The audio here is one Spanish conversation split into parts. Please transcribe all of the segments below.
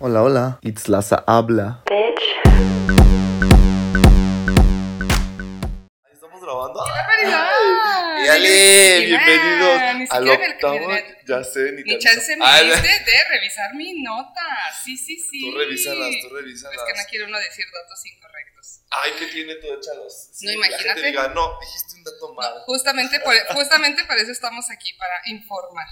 Hola, hola. Itzlaza habla. Bitch. Ahí estamos grabando. barbaridad! Y Ale, Ni siquiera- bienvenidos ni al siquiera me- octavo. ni- Ya sé, ni Ni chance me Ah, diste de revisar mi nota. Sí, sí, sí. Tú revísalas, tú revísalas. Es que no quiero uno decir datos incorrectos. Ay, ¿qué tiene tú? Échalos. Sí, No, gente imagínate. diga, no, dijiste un dato mal. Justamente, por, justamente por eso estamos aquí, para informar.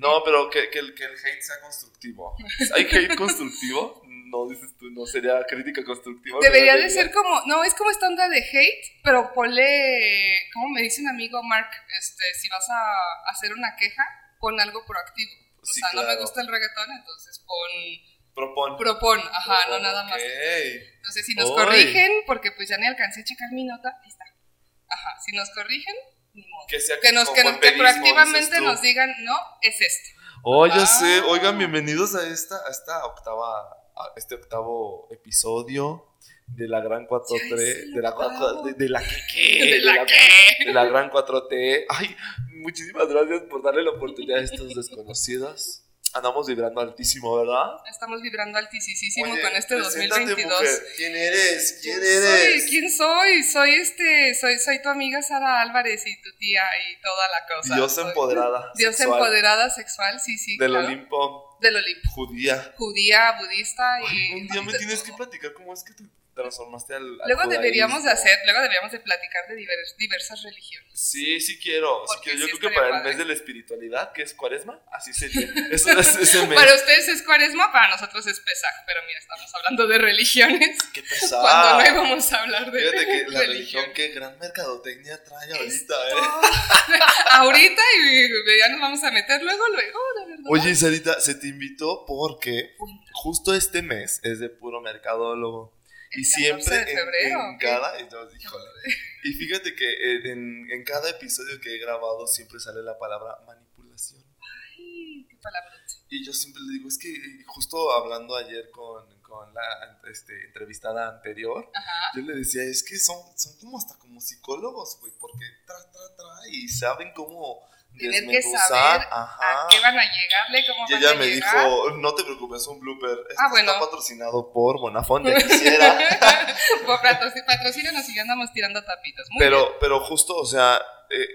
No, pero que, que, el, que el hate sea constructivo. ¿Hay hate constructivo? No, dices tú, no sería crítica constructiva. Debería de ser como, no, es como esta onda de hate, pero ponle, como me dice un amigo Mark, este, si vas a hacer una queja, pon algo proactivo. O Sí, sea, no me claro. gusta el reggaetón, entonces pon, Propon. propon, ajá, no nada más. ok. Entonces, si nos Uy. corrigen, porque pues ya ni alcancé a checar mi nota, ahí está. Ajá, si nos corrigen. Que sea Que nos, que, nos- que proactivamente nos digan, no, es este. Oh, ya Ah. sé. Oigan, bienvenidos a esta, a esta octava, a este octavo episodio de la gran 4T, Ya es el de la, de, de la que qué, ¿De la qué? de la gran 4T. Ay, muchísimas gracias por darle la oportunidad a estos desconocidos. Andamos vibrando altísimo, ¿verdad? Estamos vibrando altísimo con este preséntate, 2022. mujer. ¿Quién eres? ¿Quién Soy, eres? ¿Quién soy? Soy este, soy, soy tu amiga Sara Álvarez y tu tía y toda la cosa. Diosa Soy- empoderada. Sexual, empoderada sexual, sí, sí. Del claro. Olimpo, Del Olimpo. judía. Judía, budista y. Ay, un día me tienes que platicar cómo es que te transformaste al. al Luego deberíamos de hacer, luego deberíamos de platicar de divers- diversas religiones. Sí, sí quiero. Sí Porque quiero. Yo sí creo que para el padre. mes de la espiritualidad, que es cuaresma, así sería. Eso es ese mes. Para ustedes es cuaresma, para nosotros es pesaj, pero mira, estamos hablando de religiones. Qué pesado. Cuando no íbamos a hablar de Fíjate que la religión, qué gran mercadotecnia trae ahorita, ¿eh? Ahorita y ya nos vamos a meter luego, luego, de verdad. Oye, Sarita, se te invitó porque justo este mes es de puro mercadólogo. Y siempre 14 de en- febrero, en, cada. y yo, híjole. Y fíjate que en, en cada episodio que he grabado siempre sale la palabra manipulación. Ay, qué palabra. Y yo siempre le digo, es que justo hablando ayer con, con la este, entrevistada anterior, Ajá. yo le decía, es que son, son como hasta como psicólogos, güey, porque tra, tra, tra, y saben cómo Tienen que saber Ajá. ¿A qué van a llegarle? ¿Cómo Y van ella a me llegar? dijo, no te preocupes, un blooper. Esto Ah, bueno. está patrocinado por Bonafont, ya quisiera. Por Patrocínanos y ya andamos tirando. Muy bien. pero, pero justo, o sea, eh,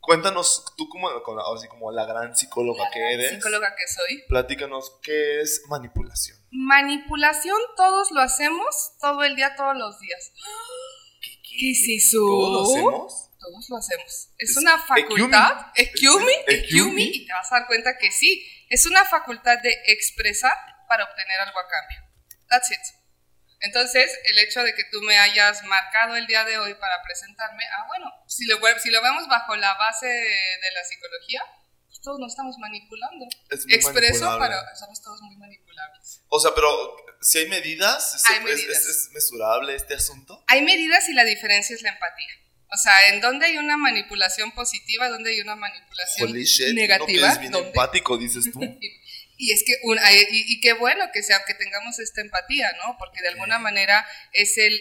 cuéntanos, tú como, así como la gran psicóloga que eres, Psicóloga que soy. platícanos qué es manipulación. Manipulación todos lo hacemos todo el día, todos los días. ¿Qué es eso? ¿Todos lo hacemos? Todos lo hacemos. Es, una facultad. Excuse Excuse- excuse y te vas a dar cuenta que sí. Es una facultad de expresar para obtener algo a cambio. That's it. Entonces, el hecho de que tú me hayas marcado el día de hoy para presentarme, ah, bueno, si lo, si lo vemos bajo la base de la psicología, pues todos nos estamos manipulando. Es Expreso para. Somos todos muy manipulables. O sea, pero si hay medidas, ¿es, Hay es- medidas. es- es mesurable este asunto. Hay medidas y la diferencia es la empatía. O sea, en donde hay una manipulación positiva, donde hay una manipulación Holy shit, no que negativa. es bien ¿dónde? empático, dices tú. Y es que, un- y, y qué bueno que sea, que tengamos esta empatía, ¿no? Porque de alguna manera es el,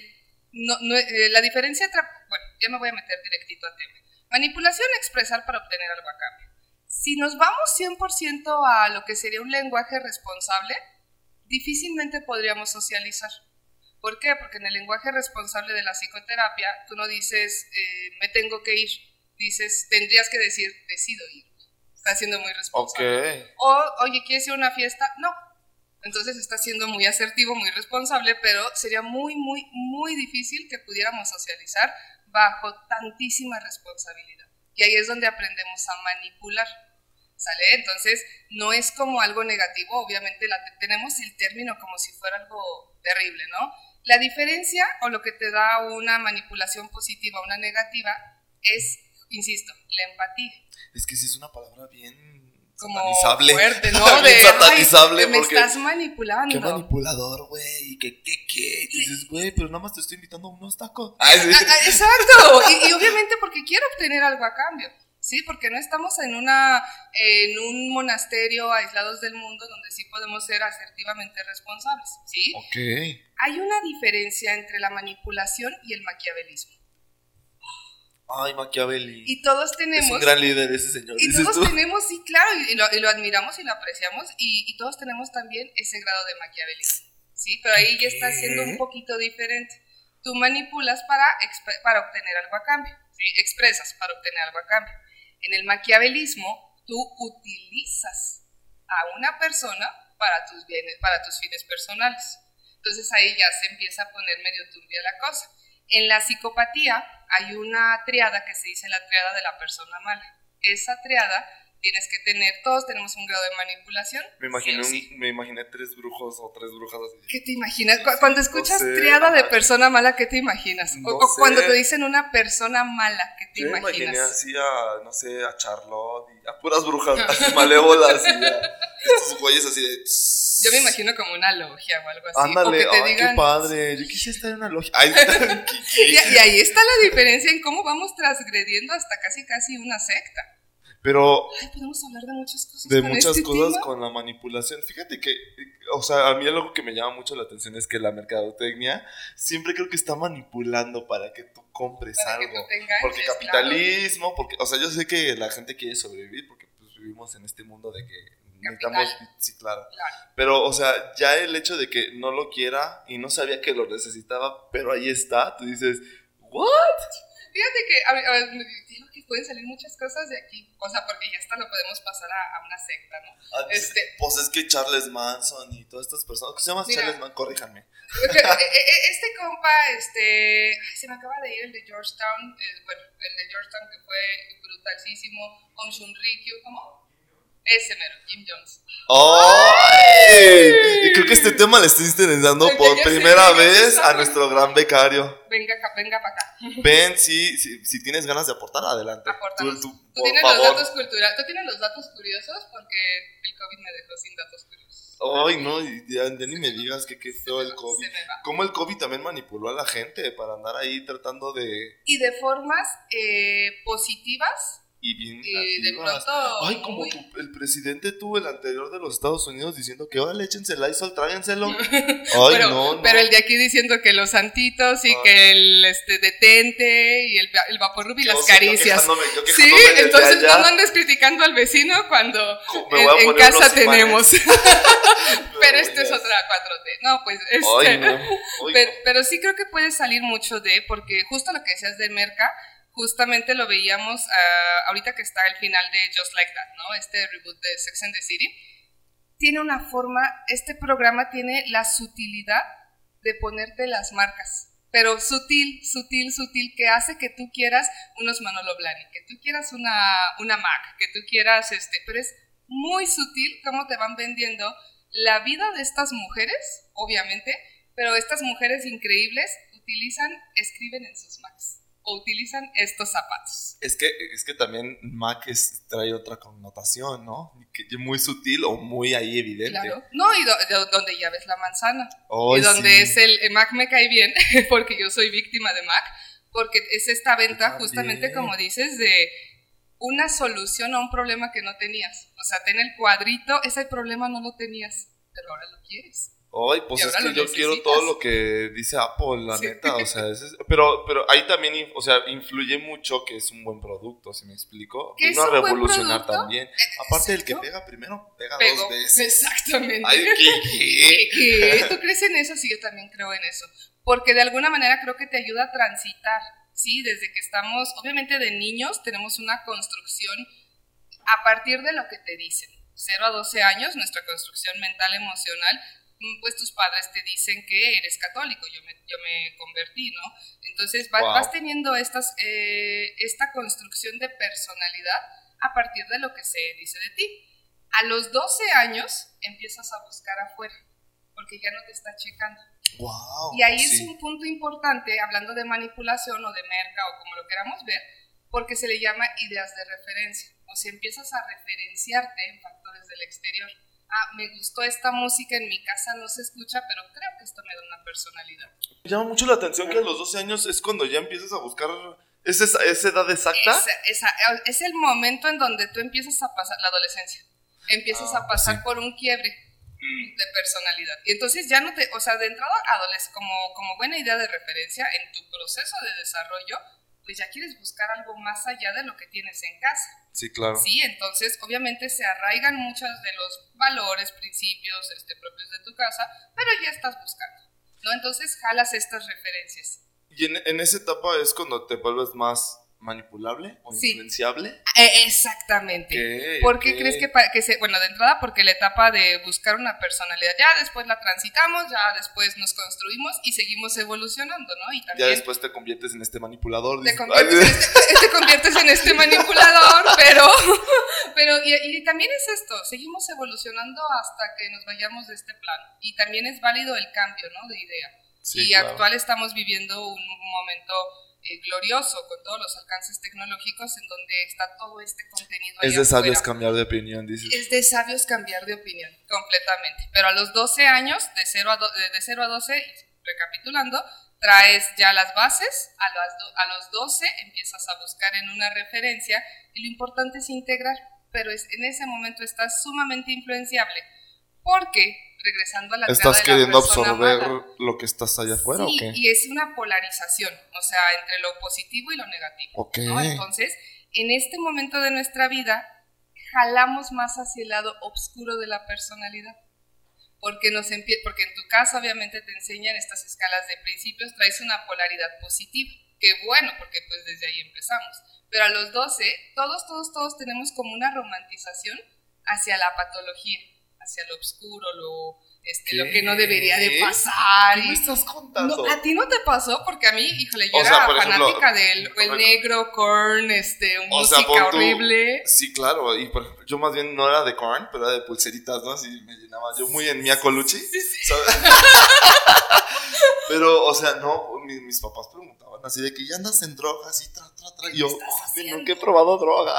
no, no, eh, la diferencia, tra- bueno, ya me voy a meter directito a tema. Manipulación, expresar para obtener algo a cambio. Si nos vamos 100% a lo que sería un lenguaje responsable, difícilmente podríamos socializar. ¿Por qué? Porque en el lenguaje responsable de la psicoterapia, tú no dices, eh, me tengo que ir, dices, tendrías que decir, decido ir. Estás siendo muy responsable. O, oye, ¿quieres ir a una fiesta? No. Entonces está siendo muy asertivo, muy responsable, pero sería muy, muy, muy difícil que pudiéramos socializar bajo tantísima responsabilidad. Y ahí es donde aprendemos a manipular. ¿Sale? Entonces, no es como algo negativo, obviamente la te- tenemos el término como si fuera algo terrible, ¿no? La diferencia o lo que te da una manipulación positiva o una negativa es, insisto, la empatía. Es que sí es una palabra bien Como satanizable. fuerte, ¿no? De, satanizable me porque- estás manipulando. Qué manipulador, güey. ¿Qué, qué, qué? Dices, güey, pero nada más te estoy invitando a unos tacos. Ay, sí. Ah, ah, Exacto, y, y obviamente porque quiero obtener algo a cambio, ¿sí? Porque no estamos en, una, en un monasterio aislados del mundo donde sí podemos ser asertivamente responsables, ¿sí? Ok. Hay una diferencia entre la manipulación y el maquiavelismo. Ay, Machiavelli. Y todos tenemos... Es un gran líder ese señor. Y todos tú. tenemos, sí, claro, y lo, y lo admiramos y lo apreciamos, y, y todos tenemos también ese grado de maquiavelismo, ¿sí? Pero ahí ya está siendo un poquito diferente. Tú manipulas para, para obtener algo a cambio, ¿sí? Expresas para obtener algo a cambio. En el maquiavelismo, tú utilizas a una persona para tus bienes, para tus fines personales. Entonces ahí ya se empieza a poner medio turbia la cosa. En la psicopatía hay una triada que se dice la triada de la persona mala. Esa triada tienes que tener, todos tenemos un grado de manipulación. Me imaginé, sí o un- sí. me imaginé tres brujos o tres brujas así. ¿Qué te imaginas? Cu- Cuando escuchas sé, triada de persona mala, ¿qué te imaginas? O- No o, cuando te dicen una persona mala, ¿qué te Yo me imaginé imaginas? así a, no sé, a Charlotte y a puras brujas así malévolas y a estos güeyes así de... Yo me imagino como una logia o algo así. o Ándale, que te ay, digan, qué padre. Yo quisiera estar en una logia. Ay, ¿qué- Y, y ahí está la diferencia en cómo vamos transgrediendo hasta casi casi una secta. Pero Ay, podemos hablar de muchas cosas. de con muchas este cosas tema. con la manipulación. Fíjate que, o sea, a mí algo que me llama mucho la atención es que la mercadotecnia siempre creo que está manipulando para que tú compres Para que algo. tú te Porque claro. capitalismo, porque, o sea, yo sé que la gente quiere sobrevivir porque pues, vivimos en este mundo de que necesitamos, sí, claro. Claro. Pero, o sea, ya el hecho de que no lo quiera y no sabía que lo necesitaba, pero ahí está, tú dices, ¿what? Fíjate que, a ver, a pueden salir muchas cosas de aquí. O sea, porque ya hasta lo podemos pasar a, a una secta, ¿no? Ah, pues, Este- Pues es que Charles Manson y todas estas personas, ¿qué se llama Mira. Charles Manson? Corríjanme. Porque, eh, eh, Este compa, este. Ay, se me acaba de ir el de Georgetown. eh, bueno, el de Georgetown que fue brutalísimo. Om Shunrikyo, ¿cómo? Ese mero, Jim Jones. ¡Ay! Y creo que este tema le estoy interesando por primera vez está a nuestro gran becario. Venga, ca- venga para acá. Ven, sí, sí, si tienes ganas de aportar, adelante. Tú, Tú, tú, por tienes los datos. Tú tienes los datos curiosos porque el COVID me dejó sin datos curiosos. Ay, no, y ya, ya ni me digas que qué feo el COVID. Cómo el COVID también manipuló a la gente para andar ahí tratando de... Y de formas eh, positivas Y bien y de pronto. Ay, como tu- el presidente tuvo el anterior de los Estados Unidos diciendo que ahora échense el ISOL, tráguenselo. Ay, pero, no, no. pero el de aquí diciendo que los santitos y Ay. que el este detente y el, el vaporrub y Yo- las caricias. yo Sí, entonces no andes criticando al vecino cuando en, casa tenemos. pero esto es otra 4T. No, pues este. Ay, no. Ay, Pero, pero sí creo que puede salir mucho de, porque justo lo que decías de Merca, justamente lo veíamos ah, ahorita que está el final de Just Like That, ¿no? Este reboot de Sex and the City. Tiene una forma, este programa tiene la sutilidad de ponerte las marcas, pero sutil, sutil, sutil, que hace que tú quieras unos Manolo Blahnik, que tú quieras una, una Mac, que tú quieras este, pero es muy sutil cómo te van vendiendo la vida de estas mujeres, obviamente, pero estas mujeres increíbles utilizan, escriben en sus Macs o utilizan estos zapatos. Es que, es que también Mac es- trae otra connotación, ¿no? Que muy sutil o muy ahí evidente. Claro. No, y do- do- donde ya ves la manzana. Ay, y donde sí. es el, Mac me cae bien, porque yo soy víctima de Mac, porque es esta venta justamente como dices de una solución a un problema que no tenías. O sea, ten el cuadrito, ese problema no lo tenías, pero ahora lo quieres. Ay, pues es que yo quiero todo lo que dice Apple, la Sí. neta, o sea, es- pero, pero ahí también, o sea, influye mucho que es un buen producto, si me explico. ¿Que Vino a revolucionar también. Aparte del que pega primero, pega dos veces. Exactamente. Ay, ¿qué, qué? ¿Qué? ¿Tú crees en eso? Sí, yo también creo en eso. Porque de alguna manera creo que te ayuda a transitar, ¿sí? Desde que estamos, obviamente de niños, tenemos una construcción a partir de lo que te dicen. 0 a 12 años, nuestra construcción mental, emocional, pues tus padres te dicen que eres católico, yo me, yo me convertí, ¿no? Entonces vas, Wow. vas teniendo estas, eh, esta construcción de personalidad a partir de lo que se dice de ti. A los 12 años empiezas a buscar afuera, porque ya no te está checando. Wow, Y ahí es un punto importante, hablando de manipulación o de merca o como lo queramos ver, porque se le llama ideas de referencia. O sea, empiezas a referenciarte en factores del exterior. Ah, me gustó esta música, en mi casa no se escucha, pero creo que esto me da una personalidad. Me llama mucho la atención que a los 12 años es cuando ya empiezas a buscar. ¿Es esa, esa edad exacta? Esa- es el momento en donde tú empiezas a pasar la adolescencia. Empiezas Ah, a pasar sí. por un quiebre de personalidad. Y entonces ya no te, o sea, de entrada, adoles, como, como buena idea de referencia en tu proceso de desarrollo, pues ya quieres buscar algo más allá de lo que tienes en casa. Sí, claro. Sí, entonces obviamente se arraigan muchos de los valores, principios este, propios de tu casa, pero ya estás buscando, ¿no? Entonces jalas estas referencias. Y en, en esa etapa es cuando te vuelves más manipulable o Sí. influenciable. Eh, exactamente. Ok, ¿Por qué ok. crees que, que se, bueno, de entrada porque la etapa de buscar una personalidad, ya después la transitamos, ya después nos construimos y seguimos evolucionando, ¿no? Y Ya también después te conviertes en este manipulador. te conviertes, en "Ay, este, te conviertes en este manipulador, pero, pero y, y también es esto, seguimos evolucionando hasta que nos vayamos de este plano. Y también es válido el cambio, ¿no? De idea. Sí, y claro. actual estamos viviendo un momento eh, glorioso con todos los alcances tecnológicos en donde está todo este contenido. Es de sabios cambiar de opinión, dices. Es de sabios cambiar de opinión, completamente. Pero a los 12 años, de 0 a, do- eh, de 0 a 12, y recapitulando, traes ya las bases, a, las do- a los 12 empiezas a buscar en una referencia y lo importante es integrar, pero es, en ese momento estás sumamente influenciable. Porque, regresando a la ¿Estás tirada de la queriendo absorber mala, lo que estás allá afuera sí, o qué? y es una polarización, o sea, entre lo positivo y lo negativo. Ok. ¿no? Entonces, en este momento de nuestra vida, jalamos más hacia el lado oscuro de la personalidad. Porque, nos porque en tu caso, obviamente, te enseñan estas escalas de principios, traes una polaridad positiva. Que bueno, porque pues desde ahí empezamos. Pero a los 12, todos, todos, todos tenemos como una romantización hacia la patología, hacia lo oscuro, lo, este, lo que no debería de pasar. ¿Qué me estás contando? no, a ti no te pasó porque a mí, híjole, yo O era sea, por ejemplo, fanática del el negro, corn, este, sea, música tú- horrible. Sí, claro. Y por ejemplo, yo más bien no era de corn, pero era de pulseritas, ¿no? Así me llenaba yo muy en Mia Colucci. Sí, sí. ¿sabes? pero, o sea, no, mi- mis, papás preguntaban así de que ya andas en drogas y tra, tra, tra. Y yo, estás "Ay, haciendo?" nunca he probado drogas.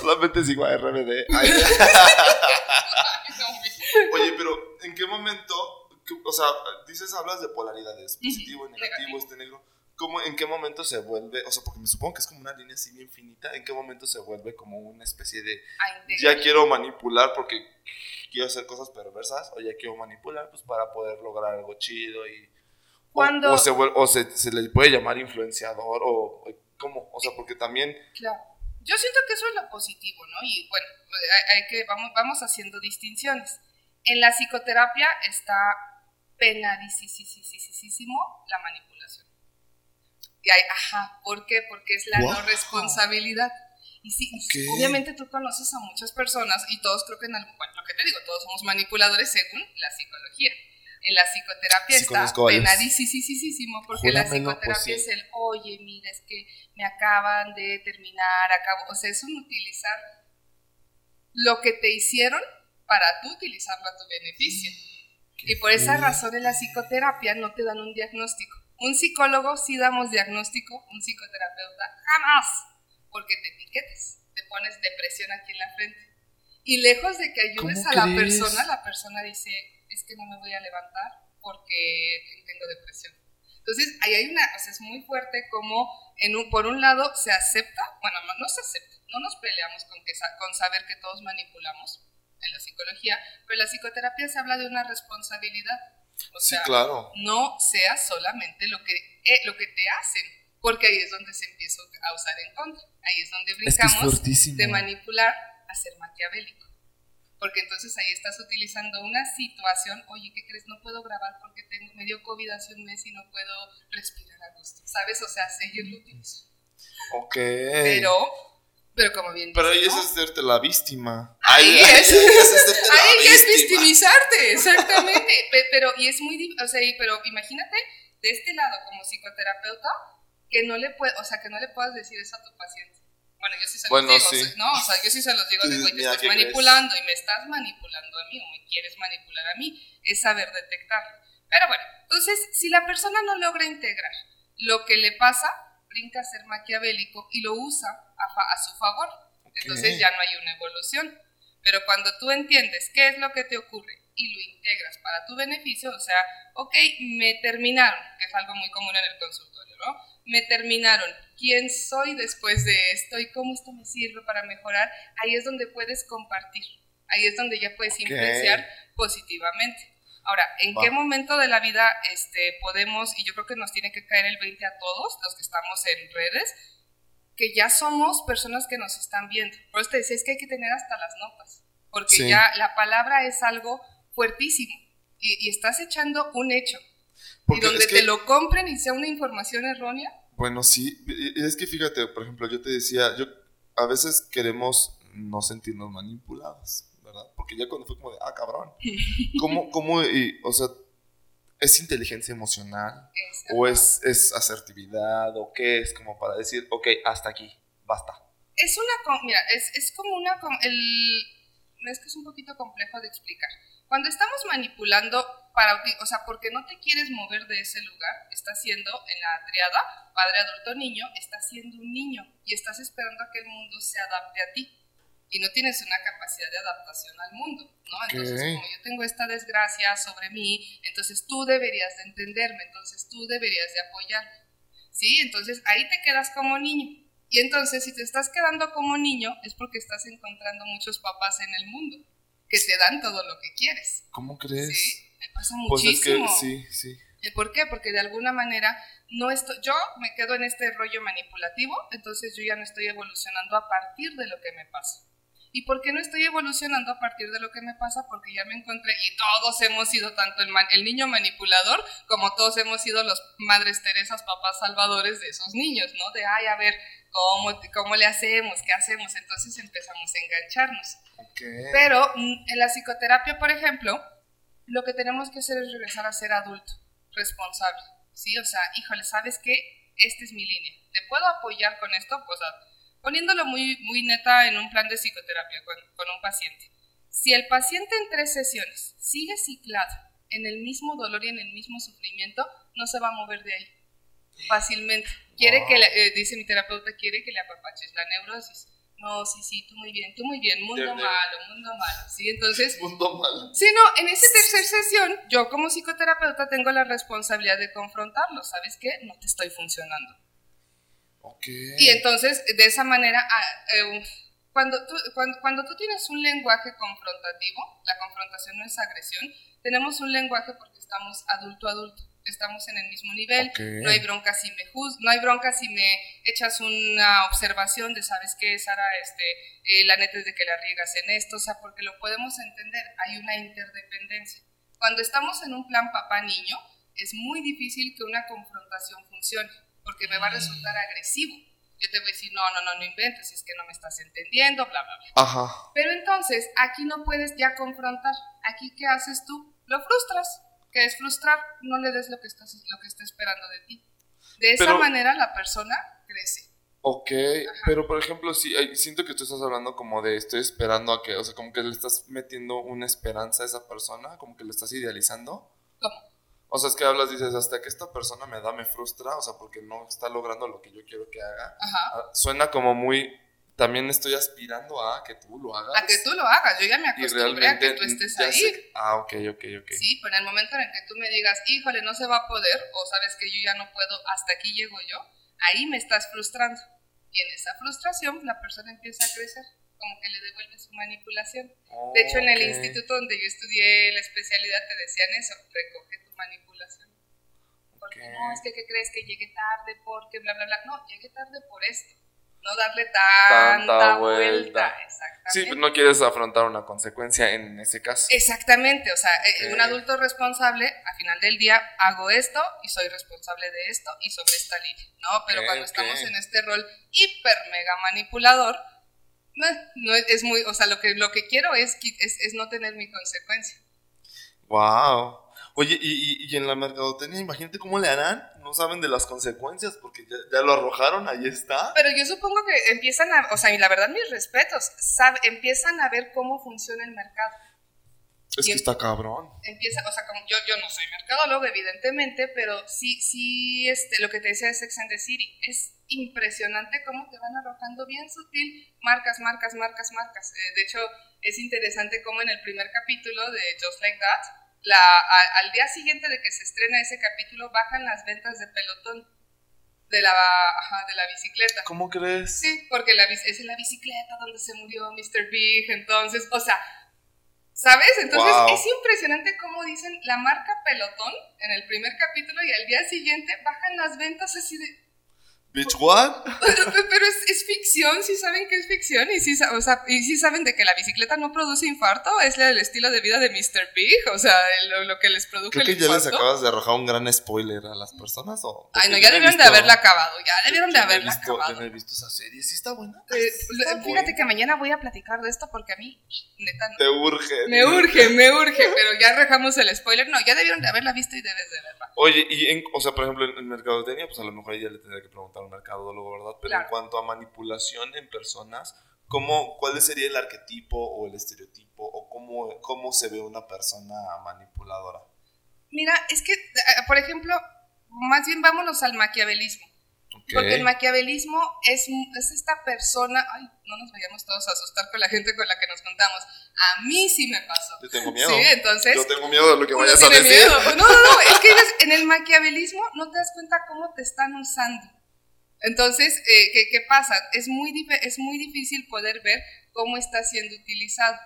Solamente sigo a RBD. Ay. No, Oye, pero ¿en qué momento, o sea, dices, hablas de polaridades, positivo y negativo, este negro, ¿cómo, ¿en qué momento se vuelve, o sea, porque me supongo que es como una línea así bien finita, ¿en qué momento se vuelve como una especie de, ya quiero manipular porque quiero hacer cosas perversas, o ya quiero manipular pues para poder lograr algo chido y... Cuando- O, se, o se, se le puede llamar influenciador, o ¿cómo? O sea, porque también... Claro. Yo siento que eso es lo positivo, ¿no? Y bueno, hay, hay que, vamos, vamos haciendo distinciones. En la psicoterapia está penadísimo la manipulación. Y hay, ajá, ¿por qué? Porque es la Wow. no responsabilidad. Y sí, obviamente tú conoces a muchas personas y todos creo que en algún, bueno, lo que te digo, todos somos manipuladores según la psicología. En la psicoterapia Sí está penadísimo porque la psicoterapia pues sí. es el, oye, mira, es que me acaban de terminar, acabo, o sea, es un utilizar lo que te hicieron para tú utilizarlo a tu beneficio. Y por esa razón en la psicoterapia no te dan un diagnóstico. Un psicólogo sí damos diagnóstico, un psicoterapeuta jamás, porque te etiquetas, te pones depresión aquí en la frente. Y lejos de que ayudes ¿Cómo a la crees? persona, la persona dice, es que no me voy a levantar porque tengo depresión. Entonces, ahí hay una, o sea, es muy fuerte como, en un, por un lado, se acepta, bueno, no, no se acepta, no nos peleamos con, que, con saber que todos manipulamos en la psicología, pero la psicoterapia se habla de una responsabilidad. O Sí, sea, claro. no sea solamente lo que, eh, lo que te hacen, porque ahí es donde se empieza a usar en contra. Ahí es donde Es que es brincamos de manipular a ser maquiavélico. Porque entonces ahí estás utilizando una situación, oye, ¿qué crees? No puedo grabar porque tengo medio COVID hace un mes y no puedo respirar a gusto, ¿sabes? O sea, seguirlo utilizando. Ok. Pero, pero como bien Pero ahí dices, es ¿no? hacerte la víctima. Ahí Ahí es. ahí es hacerte la Ahí es victimizarte, exactamente. Pe- Pero, y es muy, o sea, pero imagínate de este lado como psicoterapeuta que no le puede, o sea, que no le puedas decir eso a tu paciente. Bueno, yo sí se los Bueno, digo, sí. no, o sea, yo sí se los digo, de, güey, me "Mira, estás ¿qué crees?" manipulando y me estás manipulando a mí o me quieres manipular a mí, es saber detectarlo. Pero bueno, entonces, si la persona no logra integrar lo que le pasa, brinca a ser maquiavélico y lo usa a, fa- a su favor. Entonces ya no hay una evolución. Pero cuando tú entiendes qué es lo que te ocurre y lo integras para tu beneficio, o sea, ok, me terminaron, que es algo muy común en el consultorio, ¿no? Me terminaron. ¿Quién soy después de esto y cómo esto me sirve para mejorar? Ahí es donde puedes compartir. Ahí es donde ya puedes influenciar positivamente. Ahora, ¿en Va. qué momento de la vida este, podemos, y yo creo que nos tiene que caer el 20 a todos los que estamos en redes, que ya somos personas que nos están viendo? Por eso te decía, es que hay que tener hasta las notas, porque Sí. ya la palabra es algo fuertísimo y, y estás echando un hecho. Porque y donde es que- te lo compren y sea una información errónea, Bueno, sí, es que fíjate, por ejemplo, yo te decía, yo a veces queremos no sentirnos manipulados, ¿verdad? Porque ya cuando fue como de, ah, cabrón, ¿cómo, cómo, y, o sea, es inteligencia emocional? ¿O es, es asertividad? ¿O qué es como para decir, ok, hasta aquí, basta? es una, mira, es, es como una, el, es que es un poquito complejo de explicar. Cuando estamos manipulando para, o sea, porque no te quieres mover de ese lugar, estás siendo en la triada, padre, adulto, niño, estás siendo un niño y estás esperando a que el mundo se adapte a ti. Y no tienes una capacidad de adaptación al mundo, ¿no? Entonces, como yo tengo esta desgracia sobre mí, entonces tú deberías de entenderme, entonces tú deberías de apoyarme. ¿Sí? Entonces ahí te quedas como niño. Y entonces, si te estás quedando como niño, es porque estás encontrando muchos papás en el mundo que te dan todo lo que quieres. ¿Cómo crees? Sí, me pasa Pues es que muchísimo. sí, sí. ¿Y ¿Por qué? Porque de alguna manera no estoy, yo me quedo en este rollo manipulativo, entonces yo ya no estoy evolucionando a partir de lo que me pasa. ¿Y por qué no estoy evolucionando a partir de lo que me pasa? Porque ya me encontré, y todos hemos sido tanto el, man- el niño manipulador como todos hemos sido los madres Teresas, papás salvadores de esos niños, ¿no? De, ay, a ver, ¿cómo, cómo le hacemos? ¿Qué hacemos? Entonces empezamos a engancharnos. Pero mm, en la psicoterapia, por ejemplo, lo que tenemos que hacer es regresar a ser adulto, responsable. ¿Sí? O sea, híjole, ¿sabes qué? Esta es mi línea. ¿Te puedo apoyar con esto? Pues poniéndolo muy, muy neta en un plan de psicoterapia con, con un paciente. Si el paciente en tres sesiones sigue ciclado en el mismo dolor y en el mismo sufrimiento, no se va a mover de ahí fácilmente. Quiere Wow. que, le- eh, dice mi terapeuta, quiere que le apapaches la neurosis. No, sí, sí, tú muy bien, tú muy bien, mundo malo, mundo malo. Sí, entonces, Mundo malo. sí, no, en esa tercera sesión, yo como psicoterapeuta tengo la responsabilidad de confrontarlo. ¿Sabes qué? No te estoy funcionando. Ok. Y entonces, de esa manera, ah, eh, cuando, tú, cuando, cuando tú tienes un lenguaje confrontativo, la confrontación no es agresión, tenemos un lenguaje porque estamos adulto a adulto, estamos en el mismo nivel, no hay bronca si me juz, no hay bronca si me echas una observación de, ¿sabes qué, Sara? Este, eh, la neta es de que la riegas en esto, o sea, porque lo podemos entender, hay una interdependencia. Cuando estamos en un plan papá-niño, es muy difícil que una confrontación funcione, porque me va a resultar agresivo. Yo te voy a decir, no, no, no, no inventes, es que no me estás entendiendo, bla, bla, bla. Ajá. Pero entonces, aquí no puedes ya confrontar. Aquí, ¿qué haces tú? Lo frustras. ¿Qué es frustrar? No le des lo que, estás, lo que está esperando de ti. De esa Pero- manera la persona crece. Ok, pero por ejemplo, ay, siento que tú estás hablando como de estoy esperando a que, o sea, como que le estás metiendo una esperanza a esa persona, como que le estás idealizando. ¿Cómo? O sea, es que hablas, dices, hasta que esta persona me da, me frustra, o sea, porque no está logrando lo que yo quiero que haga. Ajá. Ah, Suena como muy, también estoy aspirando a que tú lo hagas. A que tú lo hagas. Yo ya me acostumbré a que tú estés ahí. sé- Ah, ok, ok, ok. Sí, pero en el momento en el que tú me digas, híjole, no se va a poder, o sabes que yo ya no puedo, hasta aquí llego yo, ahí me estás frustrando. Y en esa frustración la persona empieza a crecer, como que le devuelve su manipulación. De hecho, en el instituto donde yo estudié la especialidad te decían eso, recoge manipulación. Porque Ok. no, es que ¿qué crees que llegué tarde porque bla, bla, bla. No, llegué tarde por esto. No darle tanta, Tanta vuelta. vuelta. Exactamente. Sí, pero no quieres afrontar una consecuencia en ese caso. Exactamente, o sea, eh, un adulto responsable, al final del día, hago esto y soy responsable de esto y sobre esta línea, ¿no? Pero cuando estamos en este rol hiper mega manipulador, eh, no es, muy, o sea, lo que, lo que quiero es, es, es no tener mi consecuencia. Wow. Oye, y, y- y en la mercadotecnia, imagínate cómo le harán. No saben de las consecuencias porque ya, ya lo arrojaron, ahí está. Pero yo supongo que empiezan a, o sea, y la verdad mis respetos, sabe, empiezan a ver cómo funciona el mercado. Es que Bien. está cabrón. empieza, o sea, como yo, yo no soy mercadólogo, evidentemente, pero sí, sí, este, lo que te decía de Sex and the City, es impresionante cómo te van arrojando bien sutil marcas, marcas, marcas, marcas. Eh, de hecho, es interesante cómo en el primer capítulo de Just Like That, la, a- al día siguiente de que se estrena ese capítulo, bajan las ventas de pelotón de la, ajá, de la bicicleta. ¿Cómo crees? Sí, porque la, es en la bicicleta donde se murió Mr. Big, entonces, o sea, ¿Sabes? Entonces Wow. es impresionante cómo dicen la marca pelotón en el primer capítulo y al día siguiente bajan las ventas así de... Bitch, what? Pero, es, es ficción, sí saben que es ficción y sí, sa- o sea, y sí saben de que la bicicleta no produce infarto, es el estilo de vida de Mr. Big, o sea, lo, lo que les produjo Creo el que ya les acabas de arrojar un gran spoiler a las personas. ¿o? Ay, no, ya yo debieron de haberla acabado, ya debieron de yo haberla visto- Yo acabado. no he visto esa serie. ¿Sí está buena? Eh, Está fíjate buena. que mañana voy a platicar de esto porque a mí, neta, no. Te urge. me urge, me urge, pero ya arrojamos el spoiler. No, ya debieron de haberla visto y debes de verla. Oye, y en, o sea, por ejemplo, en, en mercadotecnia, pues a lo mejor ya le tendría que preguntar a un mercadólogo, ¿verdad? Pero Claro. en cuanto a manipulación en personas, ¿cómo, ¿cuál sería el arquetipo o el estereotipo o cómo, cómo se ve una persona manipuladora? Mira, es que, eh, por ejemplo, más bien vámonos al maquiavelismo. Ok. Porque el maquiavelismo es, es esta persona. Ay, no nos vayamos todos a asustar con la gente con la que nos contamos. A mí sí me pasó. Yo tengo miedo. Sí, entonces. Yo tengo miedo de lo que vayas a decir. miedo. No, no, no. Es que en el maquiavelismo no te das cuenta cómo te están usando. Entonces, eh, ¿qué, qué pasa? Es muy, es muy difícil poder ver cómo está siendo utilizado.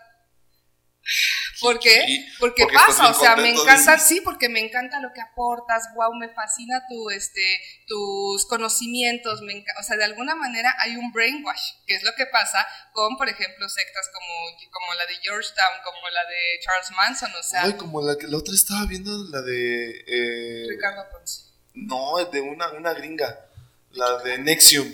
¿Por qué? Porque, pasa, o sea, me encanta, sí, porque me encanta lo que aportas, wow, me fascina tu, este, tus conocimientos, me o sea, de alguna manera hay un brainwash, que es lo que pasa con, por ejemplo, sectas como, como la de Georgetown, como la de Charles Manson, o sea, Ay, como la que la otra estaba viendo, la de. eh, Ricardo Ponce. no, de una, una gringa. La de Nexium.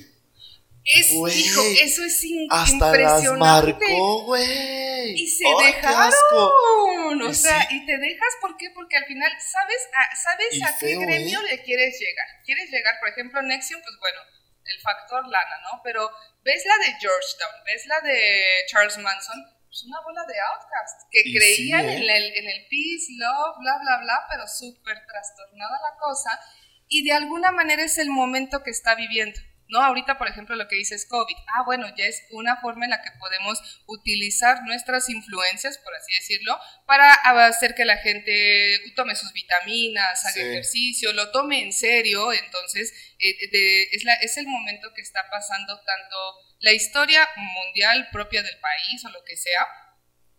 Es, Güey, hijo, eso es in- Hasta las impresionante. marcó, güey. Y se qué dejaron. O Y sea, sí. y te dejas, ¿por qué? Porque al final sabes a, sabes Y a qué gremio ¿eh? le quieres llegar. Quieres llegar, por ejemplo, Nexium, pues bueno, el factor lana, ¿no? Pero ves la de Georgetown, ves la de Charles Manson, pues una bola de outcasts que Y creían sí, ¿eh? en, el, en el peace, love, bla, bla, bla, pero súper trastornada la cosa. Y de alguna manera es el momento que está viviendo. ¿no? Ahorita, por ejemplo, lo que dice es COVID. Ah, bueno, ya es una forma en la que podemos utilizar nuestras influencias, por así decirlo, para hacer que la gente tome sus vitaminas, haga Sí. ejercicio, lo tome en serio. Entonces, eh, de- es, la- es el momento que está pasando tanto la historia mundial propia del país o lo que sea,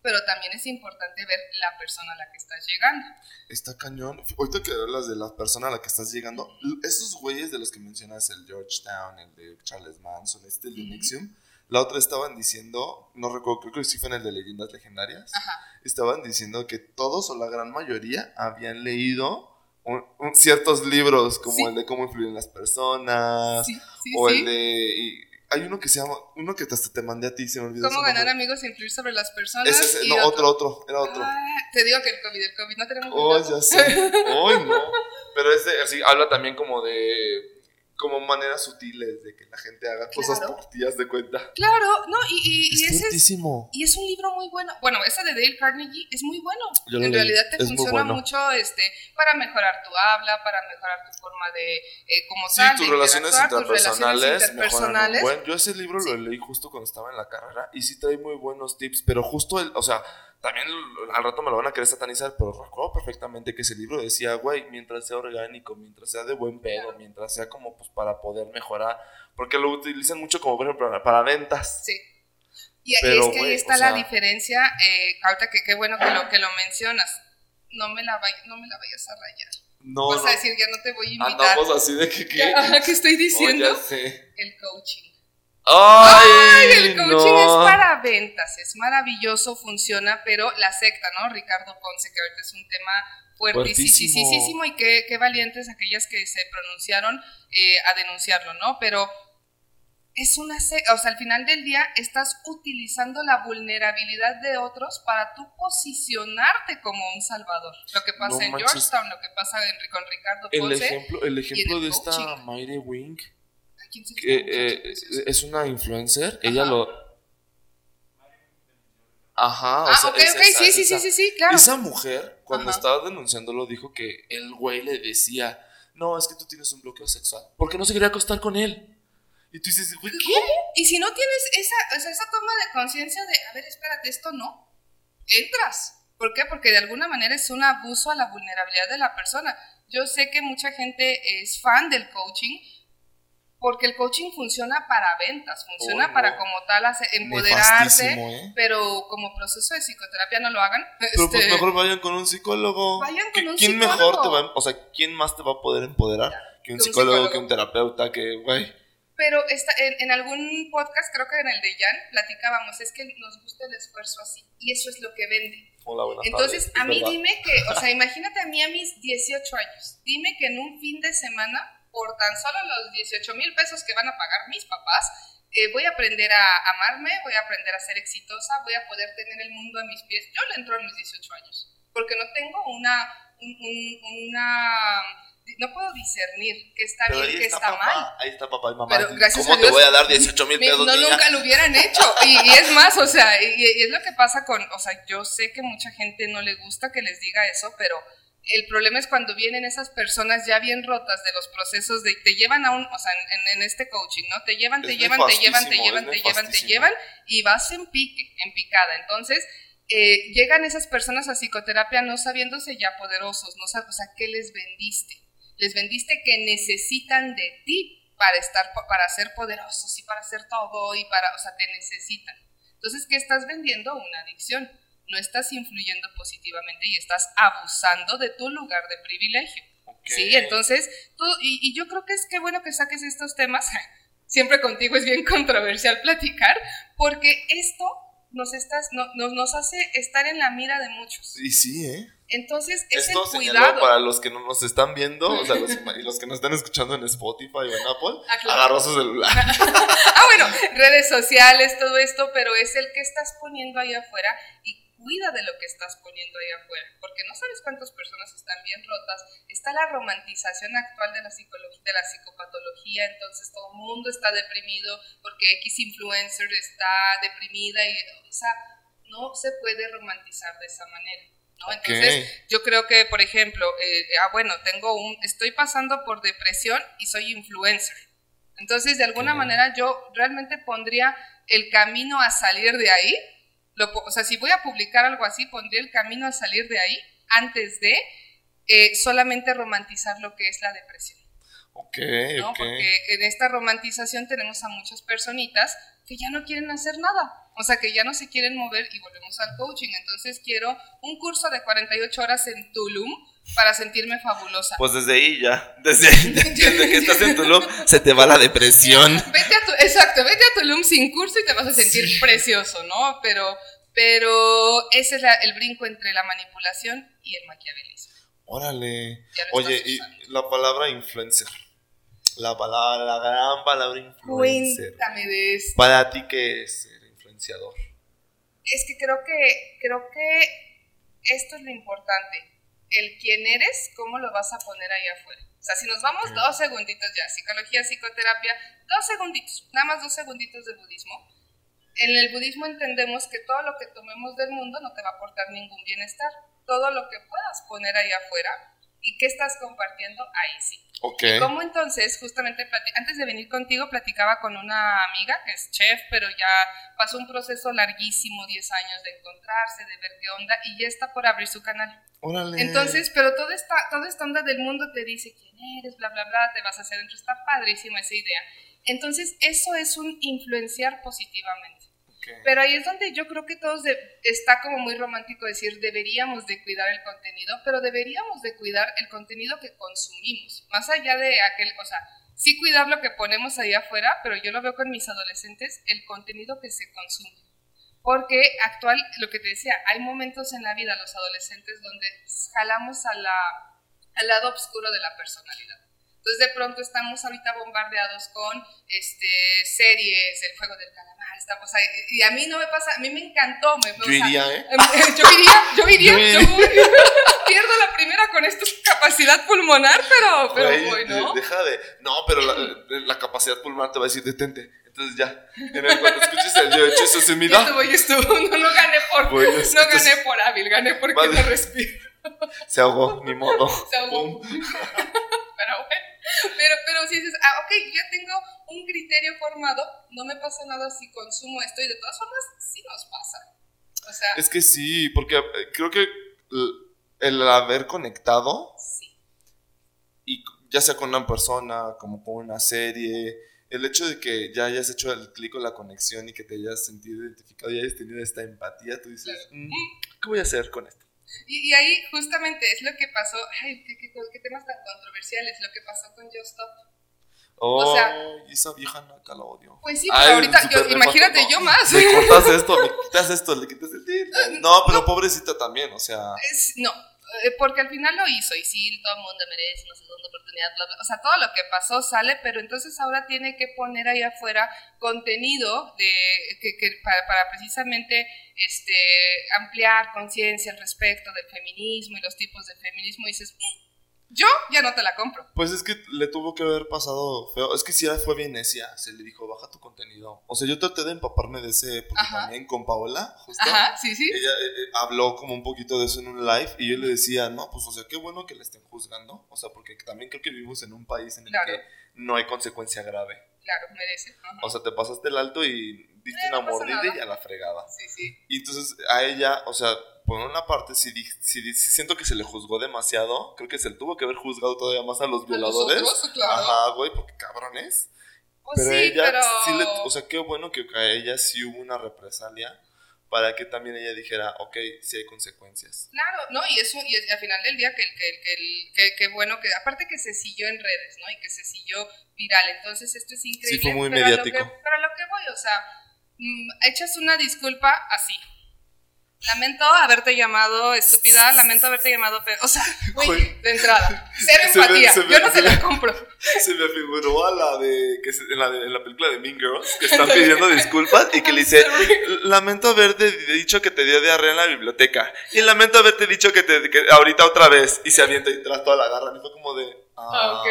pero también es importante ver la persona a la que estás llegando. Está cañón. Ahorita que hablas de la persona a la que estás llegando, esos güeyes de los que mencionas, el Georgetown, el de Charles Manson, este, el de. Nexium, la otra estaban diciendo, no recuerdo, creo que sí fue en el de Leyendas Legendarias, Ajá. estaban diciendo que todos o la gran mayoría habían leído un- un- ciertos libros, como Sí. el de cómo influir en las personas, Sí, sí, o el de... hay uno que se llama, uno que hasta te mandé a ti, se me olvidó. ¿Cómo ganar nombre. amigos e influir sobre las personas? Ese es- y no, otro, otro, era otro. Ah, te digo que el COVID, el COVID, no tenemos Oh, cuidado. ya sé. Ay, no. Pero ese así habla también como de como maneras sutiles de que la gente haga cosas Claro. por ti, de cuenta. Claro, no, y, y, y Es ese es, y es un libro muy bueno. Bueno, ese de Dale Carnegie es muy bueno. Yo en leí, realidad te es funciona bueno. mucho este, para mejorar tu habla, para mejorar tu forma de, eh, como Sí, tus relaciones tus interpersonales, relaciones interpersonales. buen. Yo ese libro lo leí justo cuando estaba en la carrera y sí trae muy buenos tips, pero justo el, o sea, también al rato me lo van a querer satanizar, pero recuerdo perfectamente que ese libro decía, güey, mientras sea orgánico, mientras sea de buen pedo, mientras sea como pues para poder mejorar, porque lo utilizan mucho como por ejemplo para, para ventas. Sí. Y Pero, es que ahí está o la diferencia, eh, ahorita que qué bueno que lo, que lo mencionas. No me, la vay- no me la vayas a rayar. No, Vas no. a decir, ya no te voy a invitar. Andamos así de que qué. ¿Qué estoy Oh, diciendo? ya sé. El coaching. Ay, el coaching no. es para ventas, es maravilloso, funciona, pero la secta, ¿no? Ricardo Ponce, que ahorita es un tema fuertísimo Fuertísimo. y qué, qué valientes aquellas que se pronunciaron eh, a denunciarlo, ¿no? Pero es una secta, o sea, al final del día estás utilizando la vulnerabilidad de otros para tú posicionarte como un salvador. Lo que pasa No en manches. Georgetown, lo que pasa en- con Ricardo El Ponce. ejemplo, el ejemplo el de esta coaching. Mayre Wing, ¿A quién se que eh, es una influencer, ella Ajá. lo... Ajá, o Ah, sea, ok, es ok, esa, sí, sí, sí, sí, sí, claro. Esa mujer, cuando Ajá. estaba denunciándolo, dijo que el güey le decía, no, es que tú tienes un bloqueo sexual, porque no se quería acostar con él. Y tú dices, güey, ¿qué? Y si no tienes esa, o sea, esa toma de conciencia de, a ver, espérate, esto no, entras. ¿Por qué? Porque de alguna manera es un abuso a la vulnerabilidad de la persona. Yo sé que mucha gente es fan del coaching, porque el coaching funciona para ventas, funciona Oh, no. para como tal empoderarse, ¿eh? pero como proceso de psicoterapia no lo hagan. Pero pues Este, mejor vayan con un psicólogo. Vayan con ¿Qui- un ¿Quién psicólogo. mejor te va a, o sea, quién más te va a poder empoderar que un Que psicólogo, psicólogo. que un terapeuta, que, güey, Pero esta, en, en algún podcast, creo que en el de Jan, platicábamos, es que nos gusta el esfuerzo así, y eso es lo que vende. hola, buenas Entonces, tardes, a mí verdad. dime que, o sea, imagínate a mí a mis 18 años, dime que en un fin de semana, por tan solo los 18 mil pesos que van a pagar mis papás, eh, voy a aprender a amarme, voy a aprender a ser exitosa, voy a poder tener el mundo a mis pies. Yo le entro a mis 18 años, porque no tengo una, un- un- una, no puedo discernir qué está Pero bien, qué está, papá, mal. ahí está papá y mamá. Pero gracias ¿Cómo a te Dios, voy a dar 18 mil Mi- pesos, no, niña? nunca lo hubieran hecho. Y, y es más, o sea, y, y es lo que pasa con, o sea, yo sé que mucha gente no le gusta que les diga eso, pero el problema es cuando vienen esas personas ya bien rotas de los procesos de, te llevan a un, o sea, en, en este coaching, ¿no? Te llevan, te llevan, te llevan, te llevan, te llevan, te llevan, y vas en pique, en picada. Entonces, eh, llegan esas personas a psicoterapia no sabiéndose ya poderosos, no sab- o sea, ¿qué les vendiste? Les vendiste que necesitan de ti para estar, para ser poderosos y para hacer todo y para, o sea, te necesitan. Entonces, ¿qué estás vendiendo? Una adicción. No estás influyendo positivamente y estás abusando de tu lugar de privilegio. Ok. Sí, entonces, tú, y, y yo creo que es que bueno que saques estos temas. Siempre contigo es bien controversial platicar, porque esto nos, estás, no- nos, nos hace estar en la mira de muchos. Y sí, ¿eh? Entonces, es Esto el cuidado. para los que no nos están viendo, o sea, los, y los que nos están escuchando en Spotify o en Apple, Ah, claro. agarró su celular. Ah, bueno, redes sociales, todo esto, pero es el que estás poniendo ahí afuera y cuida de lo que estás poniendo ahí afuera, porque no sabes cuántas personas están bien rotas. Está la romantización actual de la psicología, de la psicopatología, entonces todo el mundo está deprimido porque X influencer está deprimida y, o sea, no se puede romantizar de esa manera. ¿no? Entonces, yo creo que, por ejemplo, eh, ah, bueno, tengo un, estoy pasando por depresión y soy influencer. Entonces, de alguna manera, yo realmente pondría el camino a salir de ahí. Lo o sea, si voy a publicar algo así, pondría el camino a salir de ahí antes de eh, solamente romantizar lo que es la depresión. Ok, ¿no? ok. Porque en esta romantización tenemos a muchas personitas que ya no quieren hacer nada. O sea, que ya no se quieren mover y volvemos al coaching. Entonces quiero un curso de 48 horas en Tulum para sentirme fabulosa. Pues desde ahí ya, desde, que estás en Tulum, se te va la depresión. Vete a tu, exacto, vete a Tulum sin curso y te vas a sentir Sí. precioso, ¿no? Pero, pero ese es la- el brinco entre la manipulación y el maquiavelismo. Órale. Oye, y la palabra influencer. La palabra, la gran palabra influencer. Cuéntame de esto. Para ti, ¿qué es ser influenciador? Es que creo que creo que esto es lo importante. El quién eres, cómo lo vas a poner ahí afuera. O sea, si nos vamos Ok. dos segunditos ya, psicología, psicoterapia, dos segunditos, nada más dos segunditos de budismo. En el budismo entendemos que todo lo que tomemos del mundo no te va a aportar ningún bienestar. Todo lo que puedas poner ahí afuera y qué estás compartiendo, ahí sí. Ok. ¿Cómo entonces, justamente, antes de venir contigo, platicaba con una amiga que es chef, pero ya pasó un proceso larguísimo, 10 años de encontrarse, de ver qué onda, y ya está por abrir su canal. Órale. Entonces, pero toda esta, toda esta onda del mundo te dice quién eres, bla, bla, bla, te vas a hacer dentro, está padrísima esa idea. Entonces, eso es un influenciar positivamente. Pero ahí es donde yo creo que todos está como muy romántico decir deberíamos de cuidar el contenido, pero deberíamos de cuidar el contenido que consumimos, más allá de aquel, o sea, sí cuidar lo que ponemos ahí afuera, pero yo lo veo con mis adolescentes, el contenido que se consume. Porque actual, lo que te decía, hay momentos en la vida, los adolescentes, donde jalamos a la, al lado oscuro de la personalidad. Entonces de pronto estamos ahorita bombardeados con este, series, el juego del calamar, estamos ahí, y a mí no me pasa, a mí me encantó. Me, Yo o sea, iría, ¿eh? yo iría, yo iría, Yo yo iría. voy. pierdo la primera con esta capacidad pulmonar, pero, pero Güey, voy, ¿no? de- Deja de. No, pero la, la capacidad pulmonar te va a decir detente. Entonces ya. En el, cuando escuches el yo hecho eso se da. estuvo. No, no gané por, es- no entonces- gané por hábil, gané porque Vale. no respiro. Se ahogó, ni modo. Se ahogó. Pum. Pero bueno, pero, pero si dices, ah, ok, ya tengo un criterio formado, no me pasa nada si consumo esto y de todas formas sí nos pasa. O sea, Es que sí, porque eh, creo que el- el haber conectado sí. y ya sea con una persona, como con una serie, el hecho de que ya hayas hecho el clic o la conexión y que te hayas sentido identificado y hayas tenido esta empatía, tú dices, mm, ¿qué voy a hacer con esto? Y, ahí justamente es lo que pasó, ay, qué, qué, qué temas tan controversiales, lo que pasó con Just Stop. Oh, o sea, esa vieja naca la odio. Pues sí, pero ahorita, yo, imagínate yo más. Le cortas esto, le quitas esto, le quitas el tiro. No, pero pobrecita también, o sea. no, eh, porque al final lo hizo y sí, todo el mundo merece una segunda oportunidad, o sea, todo lo que pasó sale, pero entonces ahora tiene que poner ahí afuera contenido de, que, que para, para, precisamente este, ampliar conciencia al respecto del feminismo y los tipos de feminismo y dices, mm, yo ya no te la compro. Pues es que le tuvo que haber pasado feo. Es que si ya fue bien necia. Se le dijo, baja tu contenido. O sea, yo traté de empaparme de ese. Porque también con Paola, justo. Ajá, sí, sí. Ella eh, eh, habló como un poquito de eso en un live. Y yo le decía, no, pues, o sea, qué bueno que le estén juzgando. O sea, porque también creo que vivimos en un país en el que no hay consecuencia grave. Claro, merece. O sea, te pasaste el alto y diste eh, una mordida y a la fregada. Sí, sí. Y entonces a ella, o sea por una parte, si, si, siento que se le juzgó demasiado, creo que se le tuvo que haber juzgado todavía más a los violadores. Ajá, güey, porque cabrones. Pues pero ella sí le, o sea, qué bueno que a ella sí hubo una represalia para que también ella dijera, ok, sí hay consecuencias. Claro, no, y eso, y al final del día, que, que, que, que, bueno, que aparte que se siguió en redes, ¿no? Y que se siguió viral, entonces esto es increíble. Sí, fue muy mediático. pero a lo que voy, o sea, echas una disculpa así, Lamento haberte llamado estúpida, lamento haberte llamado. O sea, güey, de entrada, cero empatía. Yo no se la compro. Se me figuró a la de, que en, la en la película de Mean Girls, que están pidiendo disculpas y que le dice, lamento haberte dicho que te dio diarrea en la biblioteca. Y lamento haberte dicho que, te, que ahorita otra vez. Y se avienta y tras toda la garra. Y fue como de, Ah, ok,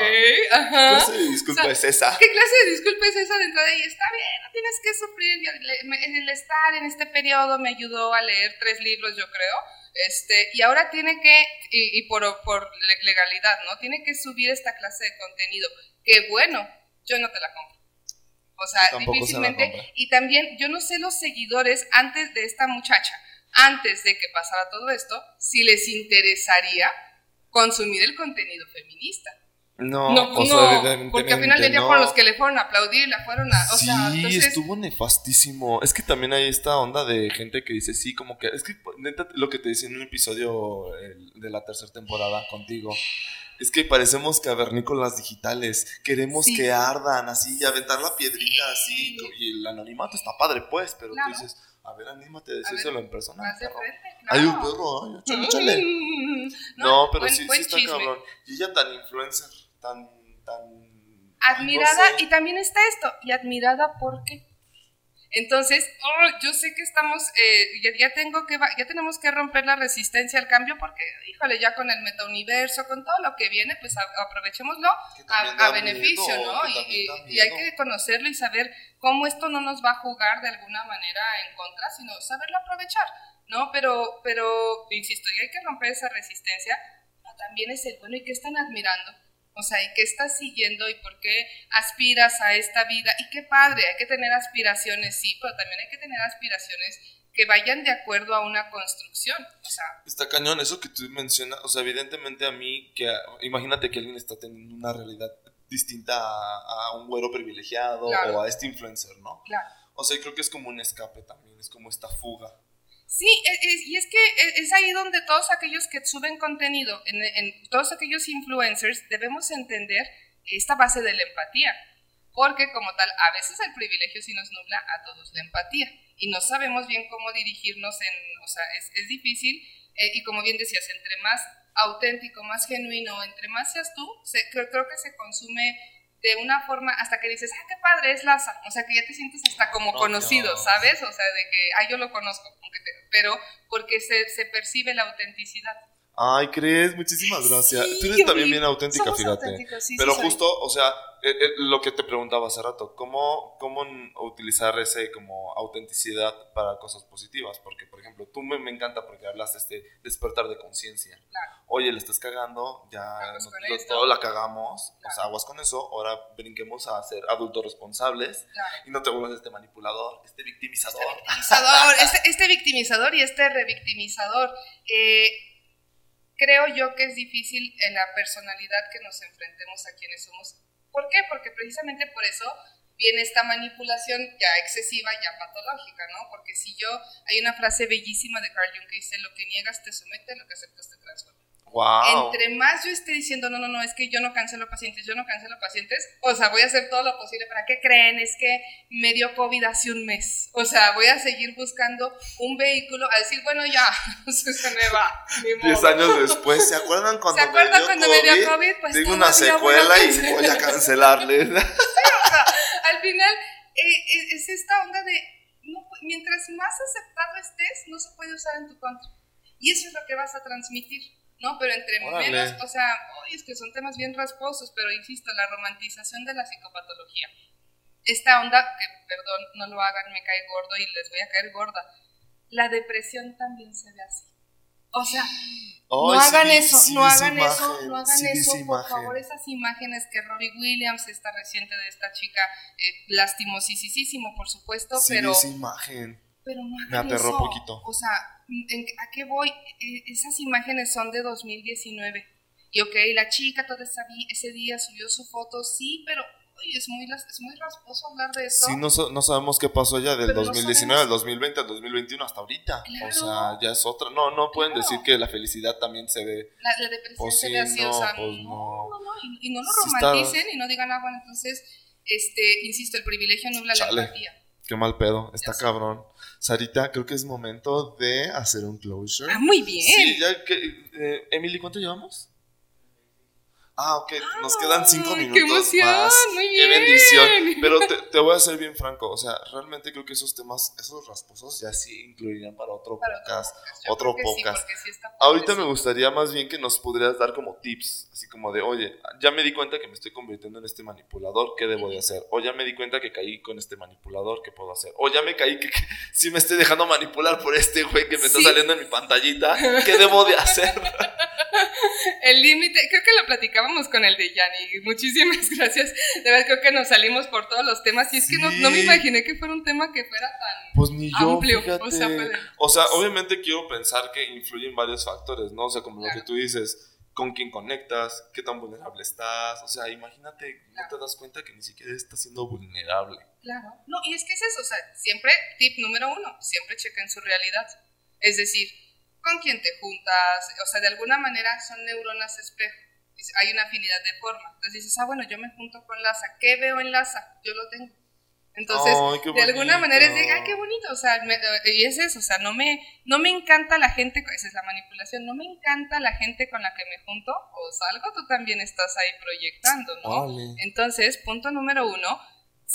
ajá. ¿Qué clase de disculpa es esa? ¿Qué clase de disculpa es esa de entrada? Y está bien, no tienes que sufrir. El estar en este periodo me ayudó a leer tres libros, yo creo. Este, y ahora tiene que, y, por, por, legalidad, ¿no? Tiene que subir esta clase de contenido. Que bueno, yo no te la compro. O sea, difícilmente. Y también, yo no sé los seguidores antes de esta muchacha, antes de que pasara todo esto, si les interesaría consumir el contenido feminista. No, no, no porque al final del día fueron los que le fueron a aplaudir, la fueron a. O sí, estuvo nefastísimo. Es que también hay esta onda de gente que dice, sí, como que. Es que neta, lo que te decía en un episodio de la tercera temporada contigo. Es que parecemos cavernícolas digitales. Queremos que ardan así y aventar la piedrita así. Y el anonimato está padre, pues, pero tú dices, a ver, anímate a decírselo en persona. Hay un perro, ay, No, pero sí, sí está cabrón. Y ella tan influencer, tan, tan... Admirada, y también está esto, y admirada porque entonces, oh, yo sé que estamos, eh, ya, tengo que, ya tenemos que romper la resistencia al cambio porque, híjole, ya con el metauniverso, con todo lo que viene, pues aprovechémoslo a, beneficio, ¿no? Y, hay que conocerlo y saber cómo esto no nos va a jugar de alguna manera en contra, sino saberlo aprovechar, ¿no? Pero, pero, insisto, y hay que romper esa resistencia, pero también es el bueno y que están admirando o sea, ¿y qué estás siguiendo y por qué aspiras a esta vida? Y qué padre, hay que tener aspiraciones, sí, pero también hay que tener aspiraciones que vayan de acuerdo a una construcción. O sea, está cañón, eso que tú mencionas, o sea, evidentemente a mí, que imagínate que alguien está teniendo una realidad distinta a, un güero privilegiado o a este influencer, ¿no? Claro. O sea, creo que es como un escape también, es como esta fuga. Sí, e, y es que e, es ahí donde todos aquellos que suben contenido, en, todos aquellos influencers, debemos entender esta base de la empatía. Porque como tal, a veces el privilegio sí nos nubla a todos la empatía. Y no sabemos bien cómo dirigirnos en, o sea, es, difícil. Eh, y como bien decías, entre más auténtico, más genuino, entre más seas tú, creo, creo que se consume de una forma hasta que dices, ah, qué padre es Laza. O sea, que ya te sientes hasta como conocido, ¿sabes? O sea, de que, ah, yo lo conozco, pero porque se, se percibe la autenticidad. Ay, ¿crees? Muchísimas gracias. Tú eres también bien auténtica, fíjate. Pero justo, o sea, eh, eh, lo que te preguntaba hace rato, ¿cómo, ¿cómo utilizar ese como autenticidad para cosas positivas? Porque, por ejemplo, tú me, me encanta porque hablas de este despertar de conciencia. Oye, le estás cagando, ya todo la cagamos, o sea, aguas con eso, ahora brinquemos a ser adultos responsables y no te vuelvas este manipulador, este victimizador. Este victimizador, este, este victimizador y este revictimizador. Eh, creo yo que es difícil en la personalidad que nos enfrentemos a quienes somos. ¿Por qué? Porque precisamente por eso viene esta manipulación ya excesiva, ya patológica, ¿no? Porque si yo, hay una frase bellísima de Carl Jung que dice, lo que niegas te somete, lo que aceptas te transforma. Entre más yo esté diciendo, no, no, no, es que yo no cancelo pacientes, yo no cancelo pacientes, o sea, voy a hacer todo lo posible para que creen, es que me dio COVID hace un mes. O sea, voy a seguir buscando un vehículo a decir, bueno, ya, se me va. Diez años después, ¿se acuerdan cuando, ¿Se acuerdan me, dio cuando COVID? me dio COVID? Pues Tengo una secuela y voy a cancelarle. al final, eh, es esta onda de, mientras más aceptado estés, no se puede usar en tu contra. Y eso es lo que vas a transmitir. ¿No? Pero entre menos, o sea, es que son temas bien rasposos, pero insisto, la romantización de la psicopatología. Esta onda, que perdón, no lo hagan, me cae gordo y les voy a caer gorda. La depresión también se ve así. O sea, no hagan eso, no hagan eso, no hagan eso, por favor, esas imágenes que Robbie Williams, esta reciente de esta chica, eh, lastimosísimo, por supuesto, pero... Esa imagen. Pero no Me aterró poquito. O sea, ¿a qué voy? E, esas imágenes son de 2019. Y ok, la chica todo ese día subió su foto, sí, pero es, muy, es muy rasposo hablar de eso. Sí, no, no sabemos qué pasó ya del 2019 al 2020 al 2021 hasta ahorita. O sea, ya es otra. No, no pueden decir que la felicidad también se ve. La, depresión pues se ve así, o sea, pues no, no, y, no lo romanticen y no digan, ah, bueno, entonces, este, insisto, el privilegio nubla la empatía. Qué mal pedo, está cabrón. Sarita, creo que es momento de hacer un closure. Ah, muy bien. Sí, ya que. Eh, Emily, ¿cuánto llevamos? Ah, ok, nos quedan cinco minutos. ¡Qué emoción! Muy bien. ¡Qué bendición! Pero te, voy a ser bien franco, o sea, realmente creo que esos temas, esos rasposos ya sí incluirían para otro podcast, otro podcast. Ahorita me gustaría más bien que nos pudieras dar como tips, así como de, oye, ya me di cuenta que me estoy convirtiendo en este manipulador, ¿qué debo de hacer? O ya me di cuenta que caí con este manipulador, ¿qué puedo hacer? O ya me caí que, si me estoy dejando manipular por este güey que me está saliendo en mi pantallita, ¿qué debo de hacer? El límite, creo que lo platicábamos con el de Yanni. Muchísimas gracias. De verdad, creo que nos salimos por todos los temas. Y es que no, me imaginé que fuera un tema que fuera tan pues ni yo, amplio. O sea, obviamente quiero pensar que influyen varios factores, ¿no? O sea, como lo que tú dices con quién conectas, qué tan vulnerable estás. O sea, imagínate, no te das cuenta que ni siquiera estás siendo vulnerable. Claro. No, y es que es eso, o sea, siempre, tip número uno, siempre chequen su realidad. Es decir, con quién te juntas, o sea, de alguna manera son neuronas espejo, hay una afinidad de forma. Entonces dices, ah, bueno, yo me junto con Laza, ¿qué veo en Laza? Yo lo tengo. Entonces, de alguna manera es de, ay, qué bonito, o sea, y es eso, o sea, no me, no me encanta la gente, esa es la manipulación, no me encanta la gente con la que me junto o salgo, tú también estás ahí proyectando, ¿no? Entonces, punto número uno,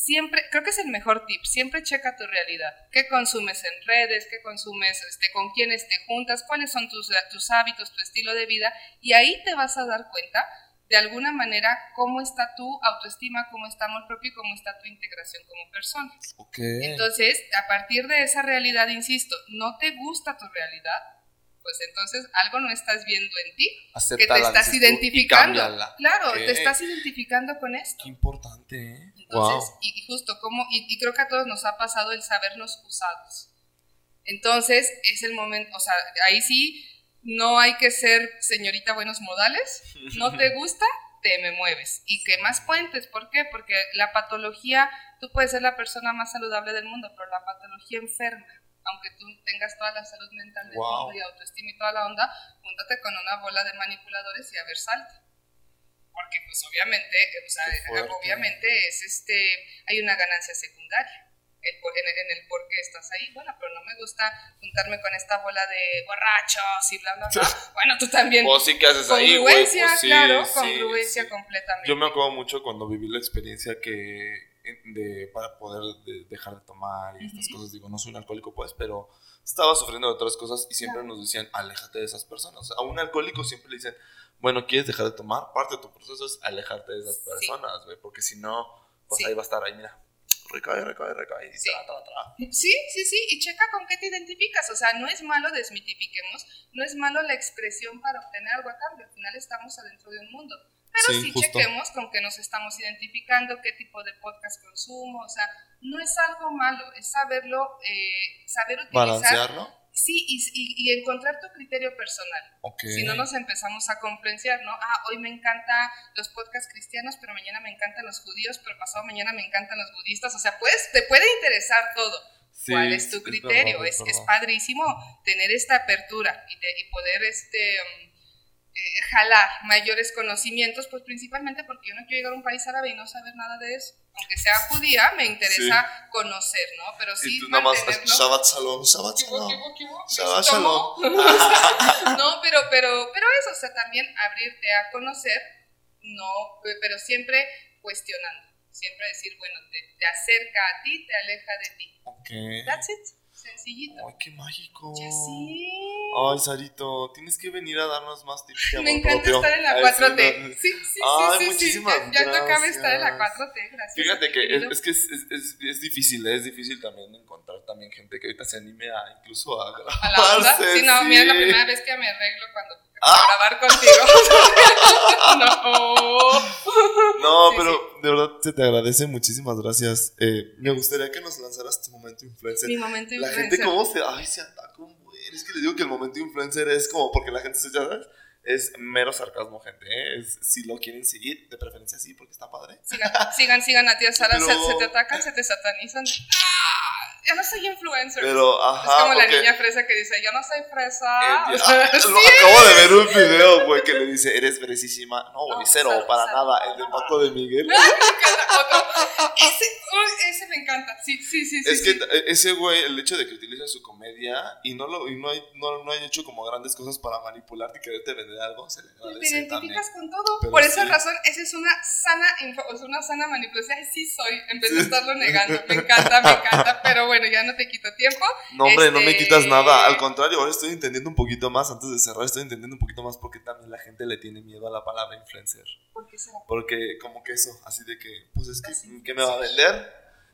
siempre, creo que es el mejor tip, siempre checa tu realidad. ¿Qué consumes en redes? ¿Qué consumes? Este, ¿Con quiénes te juntas? ¿Cuáles son tus, tus hábitos, tu estilo de vida? Y ahí te vas a dar cuenta, de alguna manera, cómo está tu autoestima, cómo está amor propio y cómo está tu integración como persona. Entonces, a partir de esa realidad, insisto, no te gusta tu realidad, pues entonces algo no estás viendo en ti, que te estás identificando. claro, te estás identificando con esto. Qué importante, ¿eh? Entonces, y, justo como, y, creo que a todos nos ha pasado el sabernos usados. Entonces, es el momento, o sea, ahí sí, no hay que ser señorita buenos modales, no te gusta, te me mueves. Y que más puentes, ¿por qué? Porque la patología, tú puedes ser la persona más saludable del mundo, pero la patología enferma aunque tú tengas toda la salud mental del mundo y autoestima y toda la onda, júntate con una bola de manipuladores y a ver salta. Porque pues obviamente, o sea, obviamente es este, hay una ganancia secundaria. El, en, el, por qué estás ahí, bueno, pero no me gusta juntarme con esta bola de borrachos y bla, bla, bla. Bueno, tú también. Pues sí, ¿qué haces ahí, güey? Pues sí, claro, congruencia completamente. Yo me acuerdo mucho cuando viví la experiencia que de, para poder dejar de tomar y estas cosas. Digo, no soy un alcohólico, pues, pero estaba sufriendo de otras cosas y siempre nos decían, aléjate de esas personas. A un alcohólico siempre le dicen, bueno, ¿quieres dejar de tomar? Parte de tu proceso es alejarte de esas personas, porque si no, pues ahí va a estar ahí, mira. Recae, recae, recae. Sí. sí, sí, sí. Y checa con qué te identificas. O sea, no es malo, desmitifiquemos, no es malo la expresión para obtener algo a cambio. Al final estamos adentro de un mundo pero sí, chequemos con qué nos estamos identificando, qué tipo de podcast consumo, o sea, no es algo malo, es saberlo, eh, saber utilizar. Balancearlo. Sí, y, y, y, encontrar tu criterio personal. Okay. Si no nos empezamos a comprender, ¿no? Ah, hoy me encantan los podcasts cristianos, pero mañana me encantan los judíos, pero pasado mañana me encantan los budistas. O sea, pues, te puede interesar todo. Sí, ¿Cuál es tu criterio? Es, es, es, padrísimo tener esta apertura y, de, y poder este, um, eh, jalar mayores conocimientos, pues principalmente porque yo no quiero llegar a un país árabe y no saber nada de eso. Aunque sea judía, me interesa sí. conocer, ¿no? Pero sí. Y tú nada más, Shabbat Shalom, Shabbat Shalom. Shabbat Shalom. no, pero, pero, pero eso, o sea, también abrirte a conocer, no, pero siempre cuestionando. Siempre decir, bueno, te, te acerca a ti, te aleja de ti. Ok. That's it. Sencillito. Ay, qué mágico. Ya sí. Ay, Sarito, tienes que venir a darnos más tips Me encanta propio. estar en la Ay, 4T. Sí, sí, Ay, sí, sí, muchísimas sí. Ya, ya tocaba estar en la 4T, gracias. Fíjate que es, que es, es, es, difícil, es difícil también encontrar también gente que ahorita se anime a incluso a grabarse. a la onda. Sí, no, mira, la primera vez que me arreglo cuando Ah. grabar contigo. no. No, Sí, pero de verdad se te agradece, muchísimas gracias. Eh, me gustaría que nos lanzaras tu momento influencer. Mi momento La influencer. gente cómo se, ay, se ataca un buen. Es que les digo que el momento influencer es como porque la gente se sabes, es mero sarcasmo, gente. ¿eh? Es, si lo quieren seguir, de preferencia sí, porque está padre. Sigan, sigan, sigan a tía Sara, se, se te atacan, se te satanizan. Ya no soy influencer. Pero, es ajá. como la niña fresa que dice, yo no soy fresa. Eh, O sea, ah, sí. lo acabo de ver un video, güey, que le dice, eres fresísima. No, güey, No, cero, cero, para cero. nada. El de Paco de Miguel. Me encanta otro. Ese, uy, ese me encanta. Sí, sí, sí. Es sí, que sí. t- ese güey, el hecho de que utilice su comedia y no lo y no hay no, no hay hecho como grandes cosas para manipularte y quererte vender algo, se le Te también. identificas con todo. Pero Por esa razón, esa es una sana, info- o sea, una sana manipulación. Sí soy, en vez de estarlo negando. Me encanta, me encanta. Pero bueno, ya no te quito tiempo. No, hombre, no me Este- quitas nada. Al contrario, ahora estoy entendiendo un poquito más. Antes de cerrar, estoy entendiendo un poquito más porque también la gente le tiene miedo a la palabra influencer. ¿Por qué será? Porque, como que eso, así de que, pues es que, Así. ¿qué me va a vender?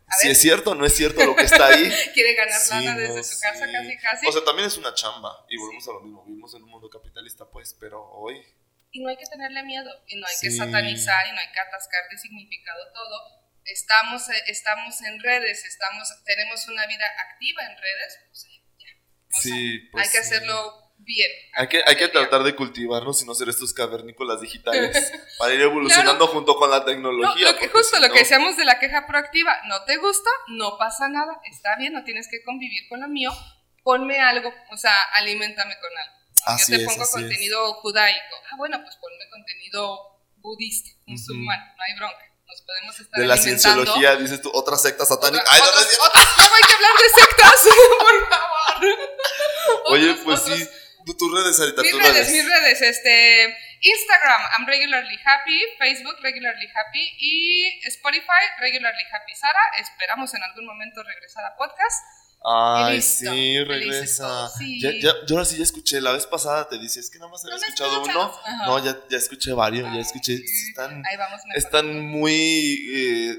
A Si ver. es cierto o no es cierto lo que está ahí. Quiere ganar Sí, lana desde no, su casa, sí. casi, casi. O sea, también es una chamba. Y volvemos a lo mismo. Vivimos en un mundo capitalista, pues, pero hoy. y no hay que tenerle miedo, y no hay que Sí. satanizar, y no hay que atascar de significado todo. Estamos, eh, estamos en redes, estamos, tenemos una vida activa en redes, pues ya. O Sí, sea, pues hay que hacerlo bien. Hay que, hay que tratar de cultivarnos y no ser estos cavernícolas digitales para ir evolucionando junto con la No, tecnología. lo que, porque justo si lo no- que decíamos de la queja proactiva, no te gusta, no pasa nada, está bien, no tienes que convivir con lo mío, ponme algo, o sea, alimentame con algo. Así Yo te es, pongo es. contenido judaico, ah, bueno, pues ponme contenido budista, musulmán, no hay bronca, nos podemos estar De la cienciología, dices tú, otra secta satánica. Otra- Ay, no, otros- hay que hablar de sectas, por favor. Oye, Otros- pues sí, tu- tus redes, Sarita, Mis tus redes, redes. mis redes, este, Instagram, I'm regularly happy, Facebook, regularly happy y Spotify, regularly happy Sara. Esperamos en algún momento regresar a podcast. Ay, sí, regresa. sí. Ya, ya, yo ahora sí ya escuché, la vez pasada te dices que nada más había ¿No me escuchado uno. Ajá. No, ya, ya escuché varios, ya escuché. Están, están muy, eh,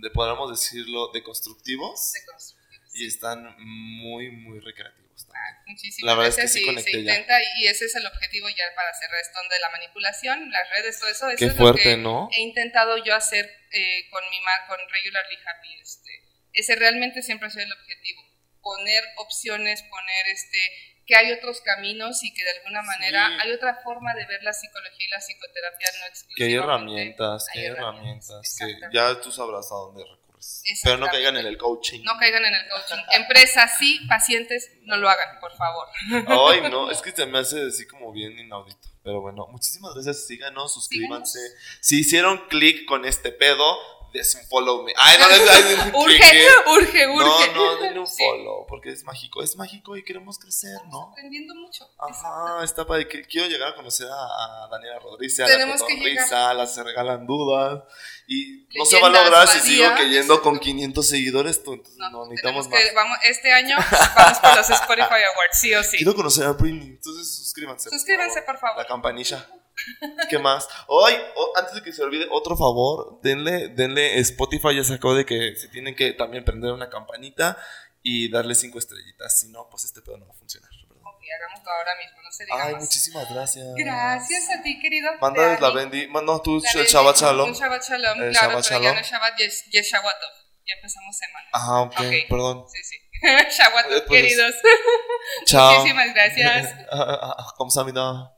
de podríamos decirlo, deconstructivos De constructivos. y están muy, muy recreativos también. Ah, Muchísimas La verdad es que gracias sí conecté se ya. intenta y ese es el objetivo ya para cerrar esto de la manipulación, las redes, todo eso. eso Qué es lo fuerte, que ¿no? he intentado yo hacer eh, con mi mar, con Regularly Happy. Este, ese realmente siempre ha sido el objetivo. Poner opciones, poner este que hay otros caminos y que de alguna manera Sí. hay otra forma de ver la psicología y la psicoterapia no exclusivamente. Que hay herramientas, que hay herramientas, que ya tú sabrás a dónde recurres. Pero no caigan en el coaching. No caigan en el coaching. Empresas sí, pacientes no lo hagan, por favor. Ay, no, es que se me hace así como bien inaudito. Pero bueno, muchísimas gracias. Síganos, suscríbanse. Si hicieron clic con este pedo, des un follow me. Ay, no, les ay, Urge, ¿qué, qué? urge, No, urge. no, denle un follow, porque es mágico. Es mágico y queremos crecer, ¿no? Aprendiendo mucho. Ajá, está padre. que- Quiero llegar a conocer a, a Daniela Rodríguez, a Tenemos la que Cotorrisa, a las Se Regalan Dudas. Y no se va a lograr si sigo cayendo con 500 seguidores. tú, Entonces No, no, necesitamos más. que, vamos, este año vamos por los Spotify Awards, sí o sí. Quiero conocer a Britney, entonces suscríbanse. por Suscríbanse, favor. por favor. La campanilla. ¿Qué más? Hoy, oh, antes de que se olvide, otro favor, denle, denle, Spotify ya sacó de que se tienen que también prender una campanita y darle cinco estrellitas, si no, pues este pedo no va a funcionar. Ok, hagamos todo ahora mismo, no se diga Ay, más. muchísimas gracias. Gracias a ti, querido. Mándales la bendi, no, tú la el bendi, Shabbat Shalom. Un Shabbat Shalom, el claro, Shabbat pero Shalom. ya no Shabbat, yes, yes Ya empezamos semana. Ajá, ok, okay. perdón. Sí, sí. Shabbatov, eh, pues, queridos. Chao. Muchísimas gracias. Ah, ah, ah, Kamsamida.